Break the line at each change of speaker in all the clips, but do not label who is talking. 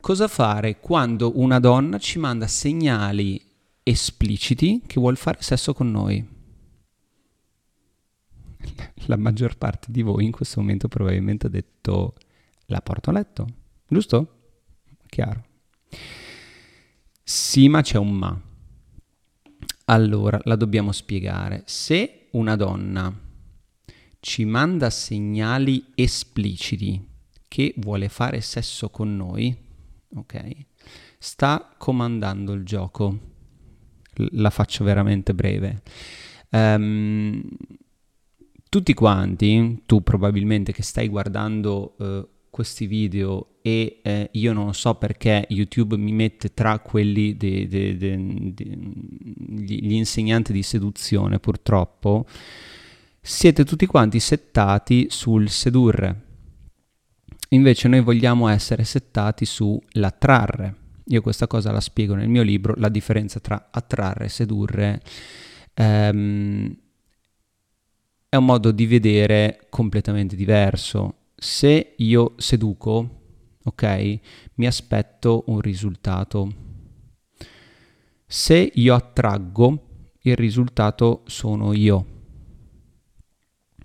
Cosa fare quando una donna ci manda segnali espliciti che vuole fare sesso con noi? La maggior parte di voi in questo momento probabilmente ha detto la porto a letto, giusto? Chiaro. Sì, ma c'è un ma. Allora, la dobbiamo spiegare. Se una donna ci manda segnali espliciti che vuole fare sesso con noi, ok? Sta comandando il gioco. La faccio veramente breve. Um, tutti quanti, tu probabilmente che stai guardando uh, questi video e eh, io non so perché YouTube mi mette tra quelli degli insegnanti di seduzione, purtroppo, siete tutti quanti settati sul sedurre Invece noi vogliamo essere settati sull'attrarre. Io questa cosa la spiego nel mio libro, la differenza tra attrarre e sedurre ehm, è un modo di vedere completamente diverso. Se io seduco, ok, mi aspetto un risultato. Se io attraggo, il risultato sono io.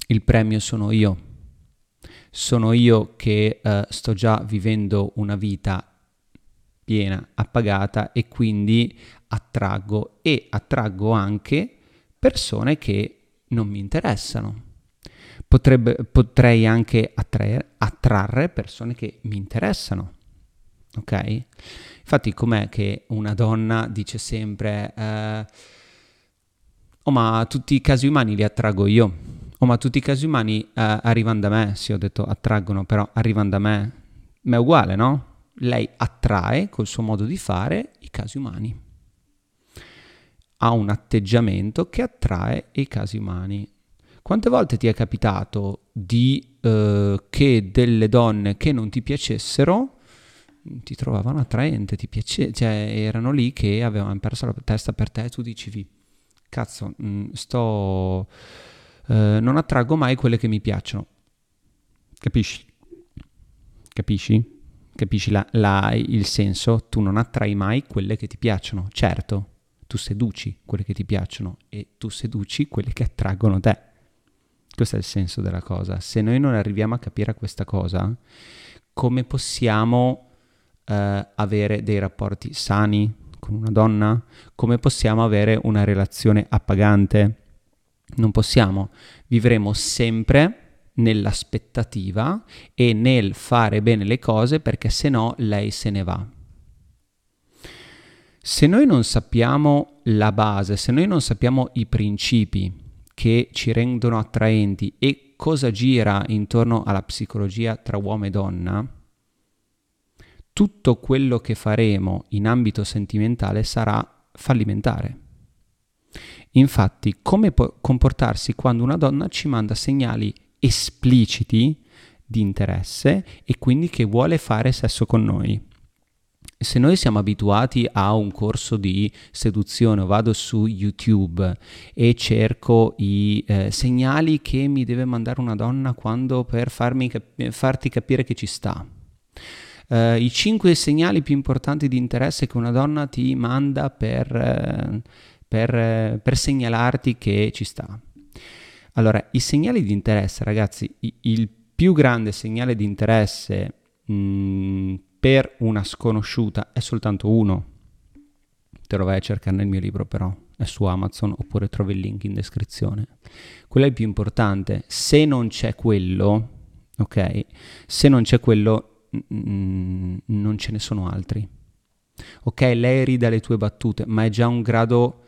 Il premio sono io sono io che uh, sto già vivendo una vita piena, appagata e quindi attraggo e attraggo anche persone che non mi interessano. Potrebbe, potrei anche attraere, attrarre persone che mi interessano. Ok? Infatti, com'è che una donna dice sempre: eh, Oh, ma tutti i casi umani li attraggo io oh ma tutti i casi umani uh, arrivano da me, sì ho detto attraggono, però arrivano da me, ma è uguale, no? Lei attrae col suo modo di fare i casi umani. Ha un atteggiamento che attrae i casi umani. Quante volte ti è capitato di uh, che delle donne che non ti piacessero ti trovavano attraente, ti piace- cioè erano lì che avevano perso la testa per te e tu dicevi cazzo, mm, sto eh, non attraggo mai quelle che mi piacciono. Capisci? Capisci? Capisci la, la, il senso? Tu non attrai mai quelle che ti piacciono. Certo, tu seduci quelle che ti piacciono e tu seduci quelle che attraggono te. Questo è il senso della cosa. Se noi non arriviamo a capire questa cosa, come possiamo eh, avere dei rapporti sani con una donna? Come possiamo avere una relazione appagante? Non possiamo, vivremo sempre nell'aspettativa e nel fare bene le cose perché se no lei se ne va. Se noi non sappiamo la base, se noi non sappiamo i principi che ci rendono attraenti e cosa gira intorno alla psicologia tra uomo e donna, tutto quello che faremo in ambito sentimentale sarà fallimentare. Infatti, come po- comportarsi quando una donna ci manda segnali espliciti di interesse e quindi che vuole fare sesso con noi? Se noi siamo abituati a un corso di seduzione vado su YouTube e cerco i eh, segnali che mi deve mandare una donna quando per cap- farti capire che ci sta, Uh, i cinque segnali più importanti di interesse che una donna ti manda per uh, per, per segnalarti che ci sta. Allora, i segnali di interesse, ragazzi, il più grande segnale di interesse mh, mm, per una sconosciuta è soltanto uno. Te lo vai a cercare nel mio libro, però è su Amazon oppure trovi il link in descrizione. Quello è il più importante. Se non c'è quello, ok? Se non c'è quello, mh, non ce ne sono altri. Ok, lei ride le tue battute, ma è già un grado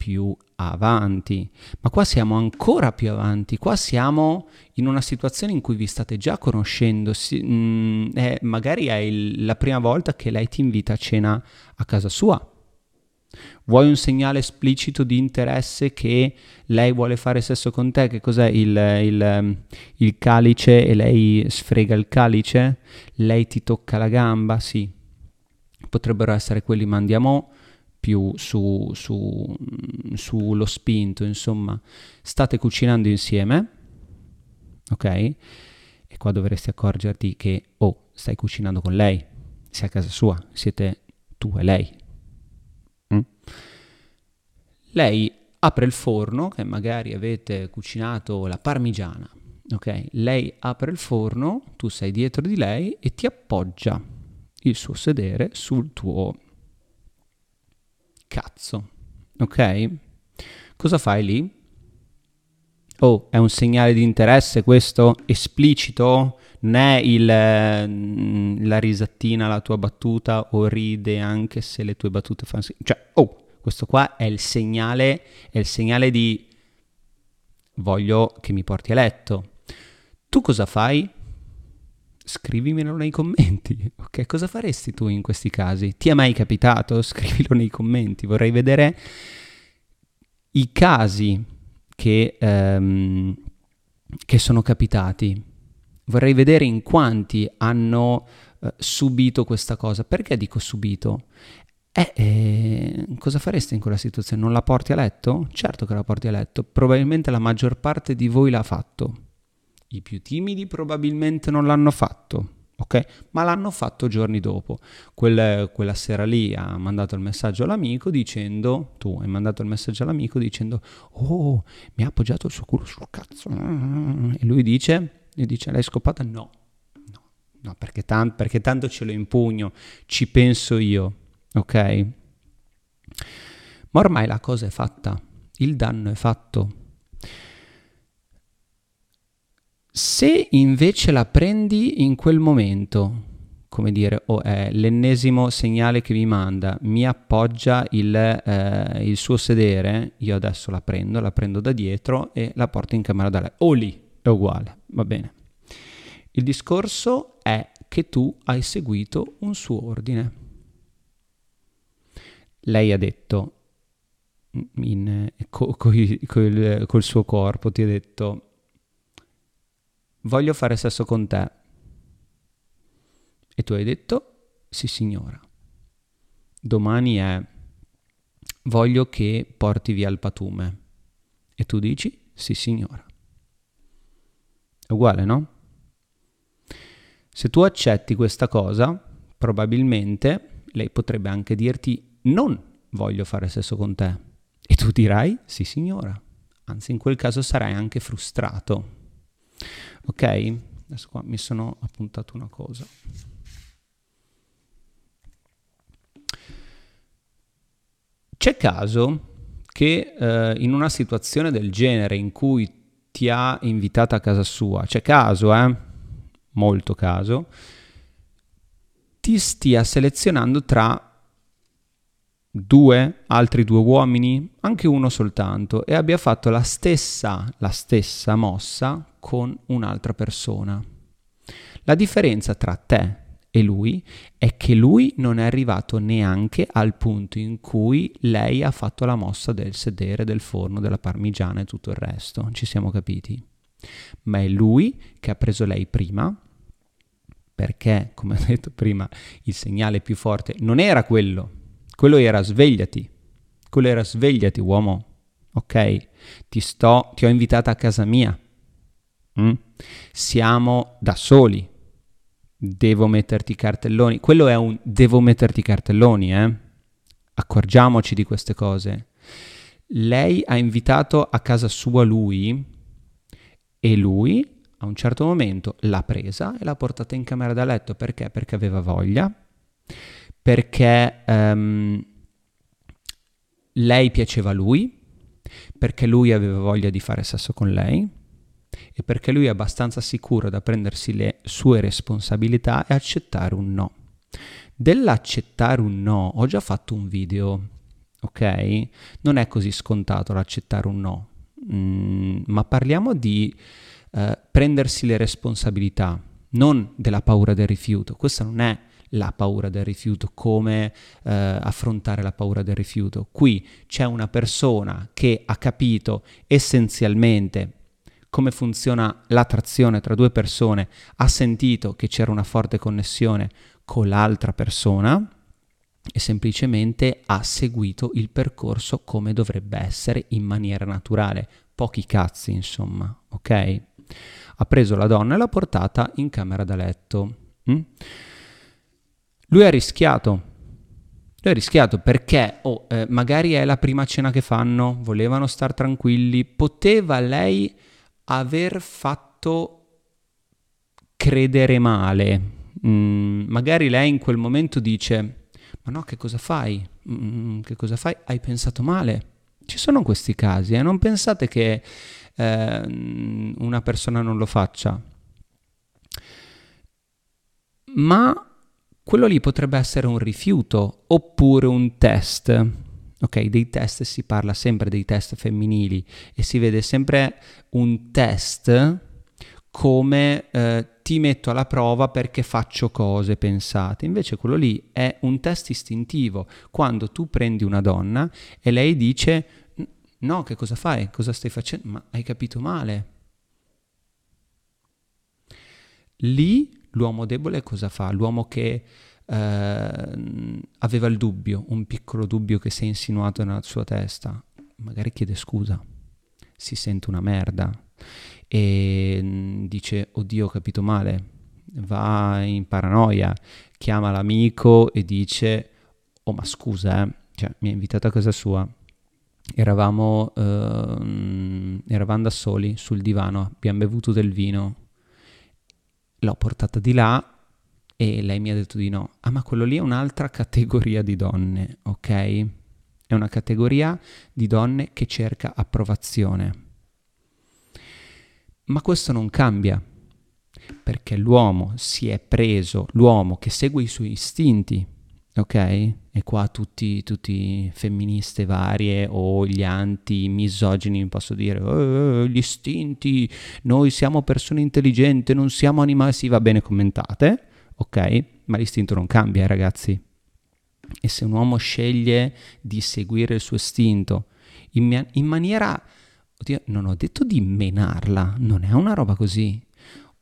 più avanti. Ma qua siamo ancora più avanti, qua siamo in una situazione in cui vi state già conoscendo, si, mh, mm, eh, magari è il, la prima volta che lei ti invita a cena a casa sua. Vuoi un segnale esplicito di interesse che lei vuole fare sesso con te? Che cos'è il, il, il calice e lei sfrega il calice? Lei ti tocca la gamba? Sì. Potrebbero essere quelli, ma andiamo più su, su, sullo spinto, insomma, state cucinando insieme, ok? E qua dovresti accorgerti che, oh, stai cucinando con lei, sei a casa sua, siete tu e lei. Mm? Lei apre il forno, che magari avete cucinato la parmigiana, ok? Lei apre il forno, tu sei dietro di lei e ti appoggia il suo sedere sul tuo cazzo, ok? Cosa fai lì? Oh, è un segnale di interesse questo esplicito? Non è il, mm, la risattina alla tua battuta o ride anche se le tue battute fanno... Cioè, oh, questo qua è il segnale, è il segnale di voglio che mi porti a letto. Tu cosa fai? Scrivimelo nei commenti, ok? Cosa faresti tu in questi casi? Ti è mai capitato? Scrivilo nei commenti. Vorrei vedere i casi che, um, che sono capitati. Vorrei vedere in quanti hanno uh, subito questa cosa. Perché dico subito? Eh, eh, cosa fareste in quella situazione? Non la porti a letto? Certo che la porti a letto, probabilmente la maggior parte di voi l'ha fatto. I più timidi probabilmente non l'hanno fatto, ok? Ma l'hanno fatto giorni dopo. Quella, quella sera lì ha mandato il messaggio all'amico dicendo, tu hai mandato il messaggio all'amico dicendo, oh, mi ha appoggiato il suo culo sul cazzo. E lui dice, e dice, l'hai scopata? No, no, no, perché, tan- perché tanto ce l'ho in pugno, ci penso io ok? Ma ormai la cosa è fatta, il danno è fatto. Se invece la prendi in quel momento, come dire, oh, è l'ennesimo segnale che mi manda, mi appoggia il, eh, il, suo sedere, io adesso la prendo, la prendo da dietro e la porto in camera da lei. O lì, è uguale, va bene. Il discorso è che tu hai seguito un suo ordine lei ha detto in, co, co, col, col suo corpo, ti ha detto voglio fare sesso con te. E tu hai detto sì signora. Domani è voglio che porti via il patume. E tu dici sì signora. È uguale, no? Se tu accetti questa cosa, probabilmente lei potrebbe anche dirti non voglio fare sesso con te. E tu dirai sì signora, anzi in quel caso sarai anche frustrato. Ok? Adesso qua mi sono appuntato una cosa. C'è caso che eh, in una situazione del genere in cui ti ha invitata a casa sua, c'è caso, eh? Molto caso, ti stia selezionando tra due, altri due uomini, anche uno soltanto, e abbia fatto la stessa, la stessa mossa con un'altra persona. La differenza tra te e lui è che lui non è arrivato neanche al punto in cui lei ha fatto la mossa del sedere, del forno, della parmigiana e tutto il resto. Ci siamo capiti? Ma è lui che ha preso lei prima perché, come ho detto prima, il segnale più forte non era quello quello era svegliati. Quello era svegliati, uomo. Ok? Ti sto, ti ho invitata a casa mia. Mm? Siamo da soli. Devo metterti i cartelloni. Quello è un devo metterti i cartelloni, eh? Accorgiamoci di queste cose. Lei ha invitato a casa sua lui e lui a un certo momento l'ha presa e l'ha portata in camera da letto perché? Perché aveva voglia perché um, lei piaceva a lui, perché lui aveva voglia di fare sesso con lei e perché lui è abbastanza sicuro da prendersi le sue responsabilità e accettare un no. Dell'accettare un no ho già fatto un video, ok? Non è così scontato l'accettare un no, mm, ma parliamo di uh, prendersi le responsabilità, non della paura del rifiuto. Questa non è la paura del rifiuto, come eh, affrontare la paura del rifiuto. Qui c'è una persona che ha capito essenzialmente come funziona l'attrazione tra due persone, ha sentito che c'era una forte connessione con l'altra persona e semplicemente ha seguito il percorso come dovrebbe essere in maniera naturale. Pochi cazzi, insomma, ok? Ha preso la donna e l'ha portata in camera da letto. Mm? Lui ha rischiato. Lui ha rischiato perché oh, eh, magari è la prima cena che fanno, volevano star tranquilli, poteva lei aver fatto credere male. Mm, magari lei in quel momento dice, ma no, che cosa fai? Mm, che cosa fai? Hai pensato male. Ci sono questi casi, eh? non pensate che eh, una persona non lo faccia. Ma quello lì potrebbe essere un rifiuto oppure un test. Ok, dei test si parla sempre dei test femminili e si vede sempre un test come eh, ti metto alla prova perché faccio cose pensate. Invece quello lì è un test istintivo. Quando tu prendi una donna e lei dice no, che cosa fai? Cosa stai facendo? Ma hai capito male. Lì l'uomo debole cosa fa? L'uomo che eh, aveva il dubbio, un piccolo dubbio che si è insinuato nella sua testa, magari chiede scusa, si sente una merda. E mm, dice oddio ho capito male, va in paranoia, chiama l'amico e dice oh ma scusa eh, cioè, mi ha invitato a casa sua, eravamo, uh, eravamo da soli sul divano, abbiamo bevuto del vino, l'ho portata di là e lei mi ha detto di no. Ah, ma quello lì è un'altra categoria di donne, ok? È una categoria di donne che cerca approvazione. Ma questo non cambia, perché l'uomo si è preso, l'uomo che segue i suoi istinti, ok? E qua tutti, tutti femministe varie o gli anti-misogini posso dire, eh, gli istinti, noi siamo persone intelligenti, non siamo animali, sì va bene commentate, ok? Ma l'istinto non cambia, ragazzi. E se un uomo sceglie di seguire il suo istinto in, mia- in maniera, oddio, non ho detto di menarla, non è una roba così.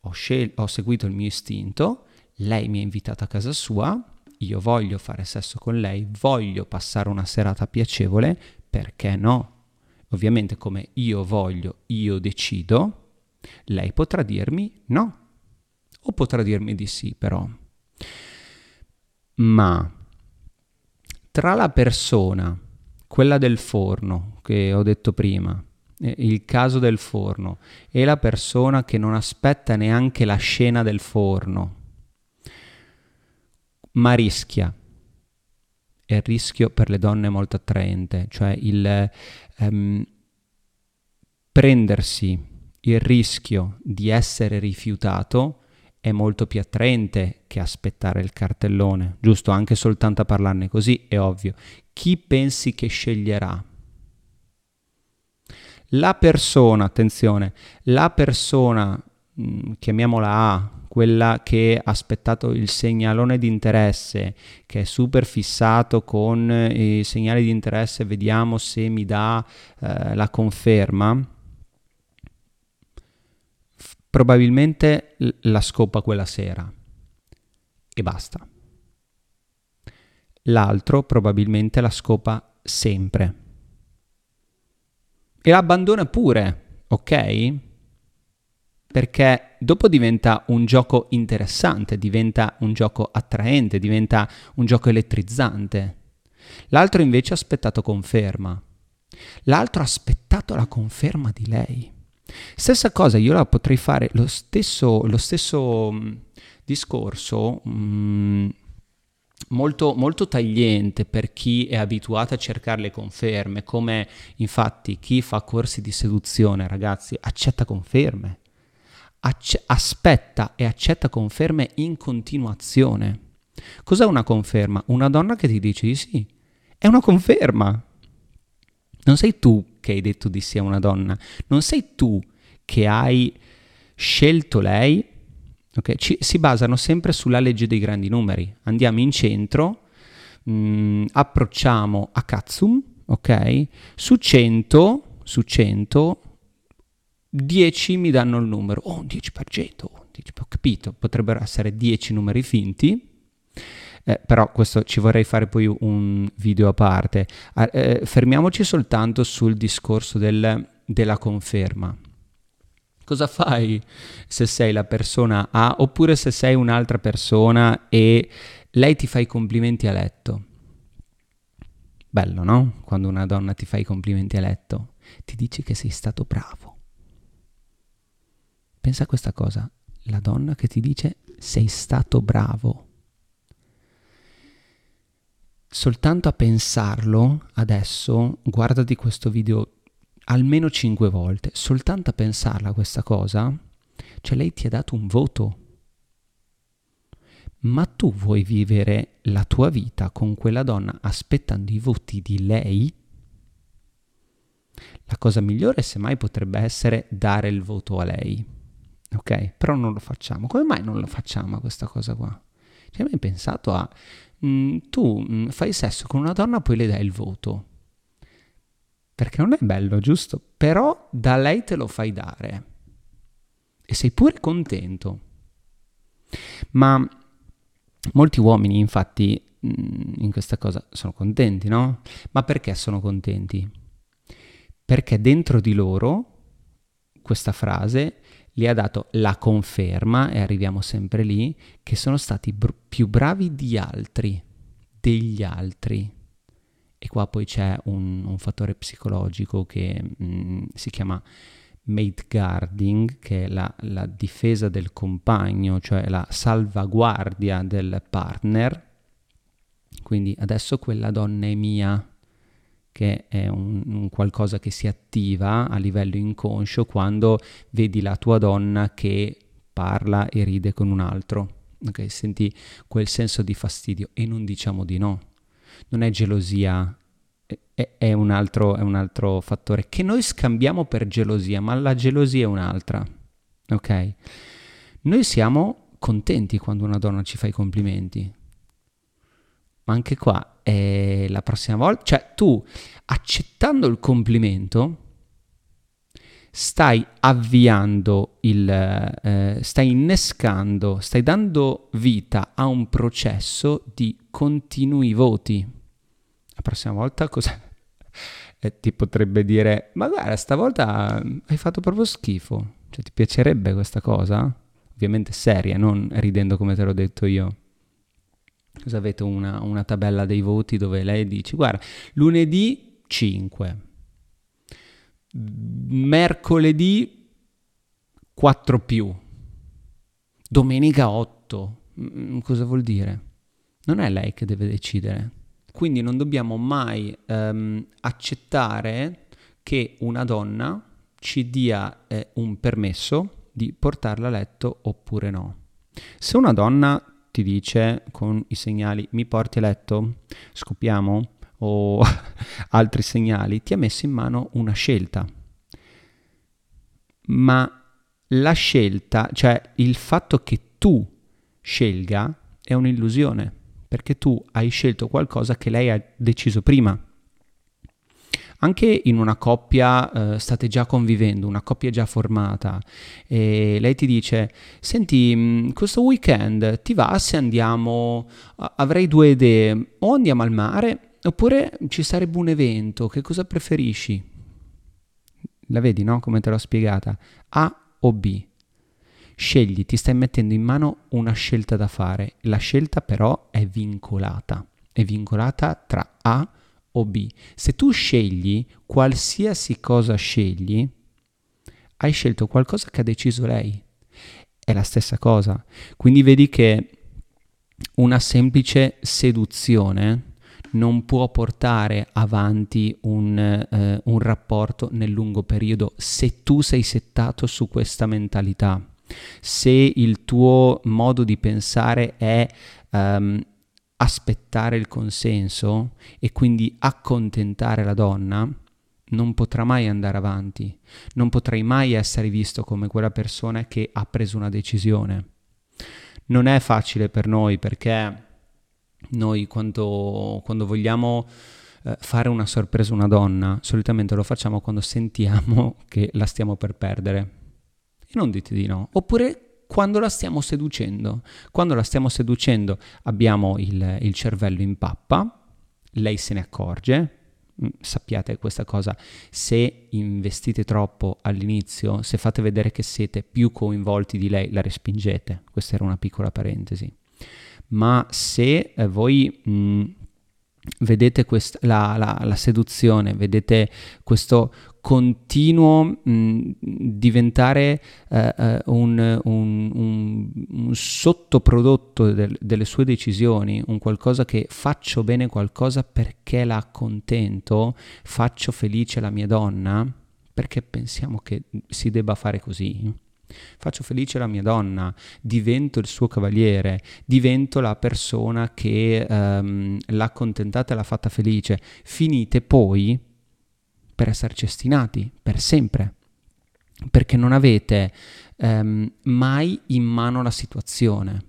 Ho, scel- ho seguito il mio istinto, lei mi ha invitato a casa sua, io voglio fare sesso con lei, voglio passare una serata piacevole, perché no? Ovviamente come io voglio, io decido, lei potrà dirmi no o potrà dirmi di sì però. Ma tra la persona, quella del forno che ho detto prima, eh, il caso del forno, e la persona che non aspetta neanche la scena del forno, ma rischia. E il rischio per le donne è molto attraente, cioè il um, prendersi il rischio di essere rifiutato è molto più attraente che aspettare il cartellone, giusto? Anche soltanto a parlarne così è ovvio. Chi pensi che sceglierà? La persona, attenzione, la persona, mm, chiamiamola A, quella che ha aspettato il segnalone di interesse, che è super fissato con i segnali di interesse, vediamo se mi dà eh, la conferma, probabilmente la scopa quella sera e basta. L'altro probabilmente la scopa sempre. E l'abbandona pure, ok? Perché dopo diventa un gioco interessante, diventa un gioco attraente, diventa un gioco elettrizzante. L'altro invece ha aspettato conferma. L'altro ha aspettato la conferma di lei. Stessa cosa, io la potrei fare lo stesso, lo stesso mm, discorso mh, mm, molto, molto tagliente per chi è abituato a cercare le conferme, come infatti chi fa corsi di seduzione, ragazzi, accetta conferme, Acce- aspetta e accetta conferme in continuazione. Cos'è una conferma? Una donna che ti dice di sì. È una conferma. Non sei tu che hai detto di sì a una donna, non sei tu che hai scelto lei, okay? Ci, si basano sempre sulla legge dei grandi numeri. Andiamo in centro, mh, mm, approcciamo a Katsum, ok? Su 100, su 100, 10 mi danno il numero, oh, un 10%, 10, ho capito, potrebbero essere 10 numeri finti, Eh, però questo ci vorrei fare poi un video a parte. Ah, eh, fermiamoci soltanto sul discorso del, della conferma. Cosa fai se sei la persona A oppure se sei un'altra persona e lei ti fa i complimenti a letto? Bello, no? Quando una donna ti fa i complimenti a letto, ti dice che sei stato bravo. Pensa a questa cosa, la donna che ti dice sei stato bravo. Soltanto a pensarlo, adesso, guardati questo video almeno cinque volte, soltanto a pensarla questa cosa, cioè lei ti ha dato un voto. Ma tu vuoi vivere la tua vita con quella donna aspettando i voti di lei? La cosa migliore semmai potrebbe essere dare il voto a lei. Ok? Però non lo facciamo. Come mai non lo facciamo questa cosa qua? Ci hai mai pensato a... Mh, mm, tu mh, mm, fai sesso con una donna, poi le dai il voto perché non è bello, giusto? Però da lei te lo fai dare e sei pure contento. Ma molti uomini, infatti, mm, in questa cosa sono contenti, no? Ma perché sono contenti? Perché dentro di loro questa frase gli ha dato la conferma, e arriviamo sempre lì, che sono stati br- più bravi di altri, degli altri. E qua poi c'è un, un fattore psicologico che mh, mm, si chiama mate guarding, che è la, la, difesa del compagno, cioè la salvaguardia del partner. Quindi adesso quella donna è mia, che è un, un, qualcosa che si attiva a livello inconscio quando vedi la tua donna che parla e ride con un altro. Okay? Senti quel senso di fastidio e non diciamo di no non è gelosia, è, è, un altro, è un altro fattore che noi scambiamo per gelosia, ma la gelosia è un'altra. Ok? Noi siamo contenti quando una donna ci fa i complimenti. Ma anche qua, è la prossima volta, cioè tu accettando il complimento, stai avviando il, eh, stai innescando, stai dando vita a un processo di continui voti la prossima volta cosa... E ti potrebbe dire, ma guarda, stavolta hai fatto proprio schifo. Cioè, ti piacerebbe questa cosa? Ovviamente seria, non ridendo come te l'ho detto io. Cosa avete una, una tabella dei voti dove lei dice, guarda, lunedì 5, mercoledì 4 più, domenica 8. Mm, cosa vuol dire? Non è lei che deve decidere. Quindi non dobbiamo mai ehm, accettare che una donna ci dia eh, un permesso di portarla a letto oppure no. Se una donna ti dice con i segnali mi porti a letto, scopiamo o altri segnali, ti ha messo in mano una scelta. Ma la scelta, cioè il fatto che tu scelga, è un'illusione perché tu hai scelto qualcosa che lei ha deciso prima. Anche in una coppia eh, state già convivendo, una coppia già formata, e lei ti dice, senti, mm, questo weekend ti va se andiamo, avrei due idee, o andiamo al mare, oppure ci sarebbe un evento, che cosa preferisci? La vedi, no? Come te l'ho spiegata? A o B? Scegli, ti stai mettendo in mano una scelta da fare. La scelta però è vincolata. È vincolata tra A o B. Se tu scegli qualsiasi cosa scegli, hai scelto qualcosa che ha deciso lei. È la stessa cosa. Quindi vedi che una semplice seduzione non può portare avanti un, eh, un rapporto nel lungo periodo se tu sei settato su questa mentalità se il tuo modo di pensare è um, aspettare il consenso e quindi accontentare la donna, non potrà mai andare avanti, non potrai mai essere visto come quella persona che ha preso una decisione. Non è facile per noi perché noi quando, quando vogliamo eh, fare una sorpresa a una donna, solitamente lo facciamo quando sentiamo che la stiamo per perdere e non dite di no. Oppure quando la stiamo seducendo. Quando la stiamo seducendo abbiamo il, il cervello in pappa, lei se ne accorge, mm, sappiate questa cosa, se investite troppo all'inizio, se fate vedere che siete più coinvolti di lei, la respingete. Questa era una piccola parentesi. Ma se eh, voi mh, mm, vedete quest- la, la, la, seduzione, vedete questo continuo mh, diventare eh, eh, un, un, un, un, sottoprodotto del, delle sue decisioni, un qualcosa che faccio bene qualcosa perché la accontento, faccio felice la mia donna, perché pensiamo che si debba fare così? Faccio felice la mia donna, divento il suo cavaliere, divento la persona che um, l'ha accontentata e l'ha fatta felice. Finite poi per essere cestinati, per sempre, perché non avete um, mai in mano la situazione.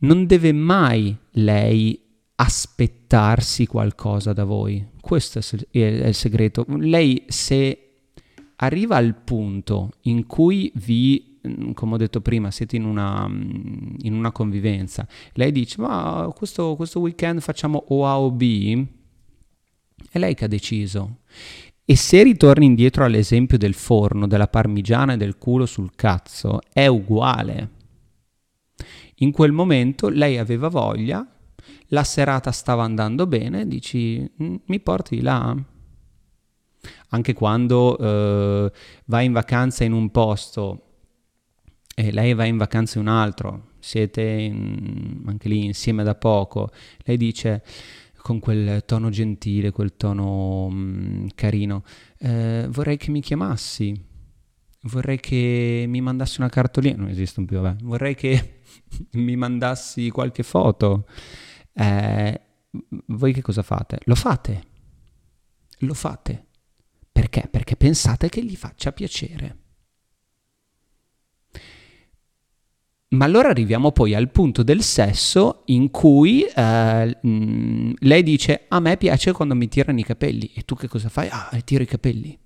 Non deve mai lei aspettarsi qualcosa da voi. Questo è il segreto. Lei se arriva al punto in cui vi, mm, come ho detto prima, siete in una, mm, in una convivenza, lei dice ma questo, questo weekend facciamo O A o B, è lei che ha deciso. E se ritorni indietro all'esempio del forno, della parmigiana e del culo sul cazzo, è uguale. In quel momento lei aveva voglia, la serata stava andando bene, dici mm, mi porti là? anche quando eh, vai in vacanza in un posto e lei va in vacanza in un altro, siete in, anche lì insieme da poco, lei dice con quel tono gentile, quel tono mh, mm, carino, eh, vorrei che mi chiamassi, vorrei che mi mandassi una cartolina, non esistono più, vabbè, vorrei che mi mandassi qualche foto. Eh, voi che cosa fate? Lo fate, lo fate. Perché? Perché pensate che gli faccia piacere. Ma allora arriviamo poi al punto del sesso in cui eh, mh, lei dice a me piace quando mi tirano i capelli e tu che cosa fai? Ah, tiro i capelli.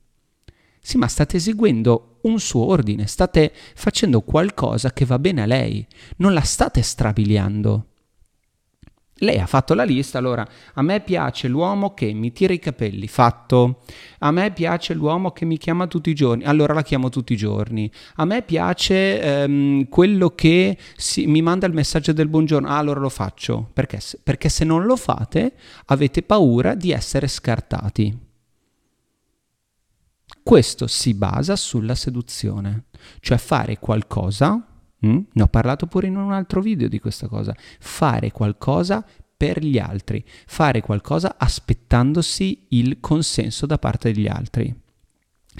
Sì, ma state eseguendo un suo ordine, state facendo qualcosa che va bene a lei, non la state strabiliando. Lei ha fatto la lista, allora a me piace l'uomo che mi tira i capelli, fatto. A me piace l'uomo che mi chiama tutti i giorni, allora la chiamo tutti i giorni. A me piace ehm, quello che si, mi manda il messaggio del buongiorno, ah, allora lo faccio. Perché? Perché se non lo fate avete paura di essere scartati. Questo si basa sulla seduzione, cioè fare qualcosa Mm? Ne ho parlato pure in un altro video di questa cosa. Fare qualcosa per gli altri, fare qualcosa aspettandosi il consenso da parte degli altri.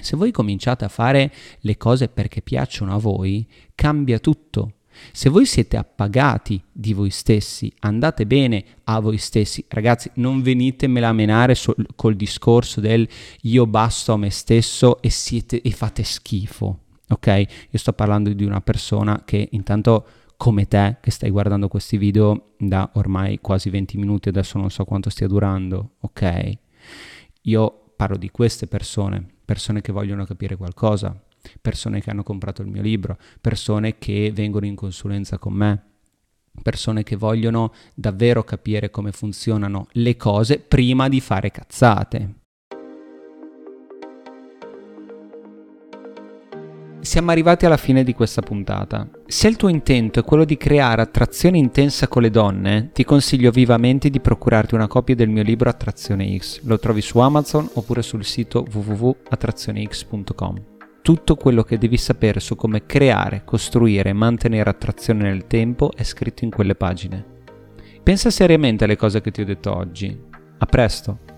Se voi cominciate a fare le cose perché piacciono a voi, cambia tutto. Se voi siete appagati di voi stessi, andate bene a voi stessi, ragazzi, non venitemela a menare so- col discorso del io basto a me stesso e, siete, e fate schifo ok? Io sto parlando di una persona che intanto come te che stai guardando questi video da ormai quasi 20 minuti, adesso non so quanto stia durando, ok? Io parlo di queste persone, persone che vogliono capire qualcosa, persone che hanno comprato il mio libro, persone che vengono in consulenza con me, persone che vogliono davvero capire come funzionano le cose prima di fare cazzate. Siamo arrivati alla fine di questa puntata. Se il tuo intento è quello di creare attrazione intensa con le donne, ti consiglio vivamente di procurarti una copia del mio libro Attrazione X. Lo trovi su Amazon oppure sul sito www.attrazionex.com. Tutto quello che devi sapere su come creare, costruire e mantenere attrazione nel tempo è scritto in quelle pagine. Pensa seriamente alle cose che ti ho detto oggi. A presto!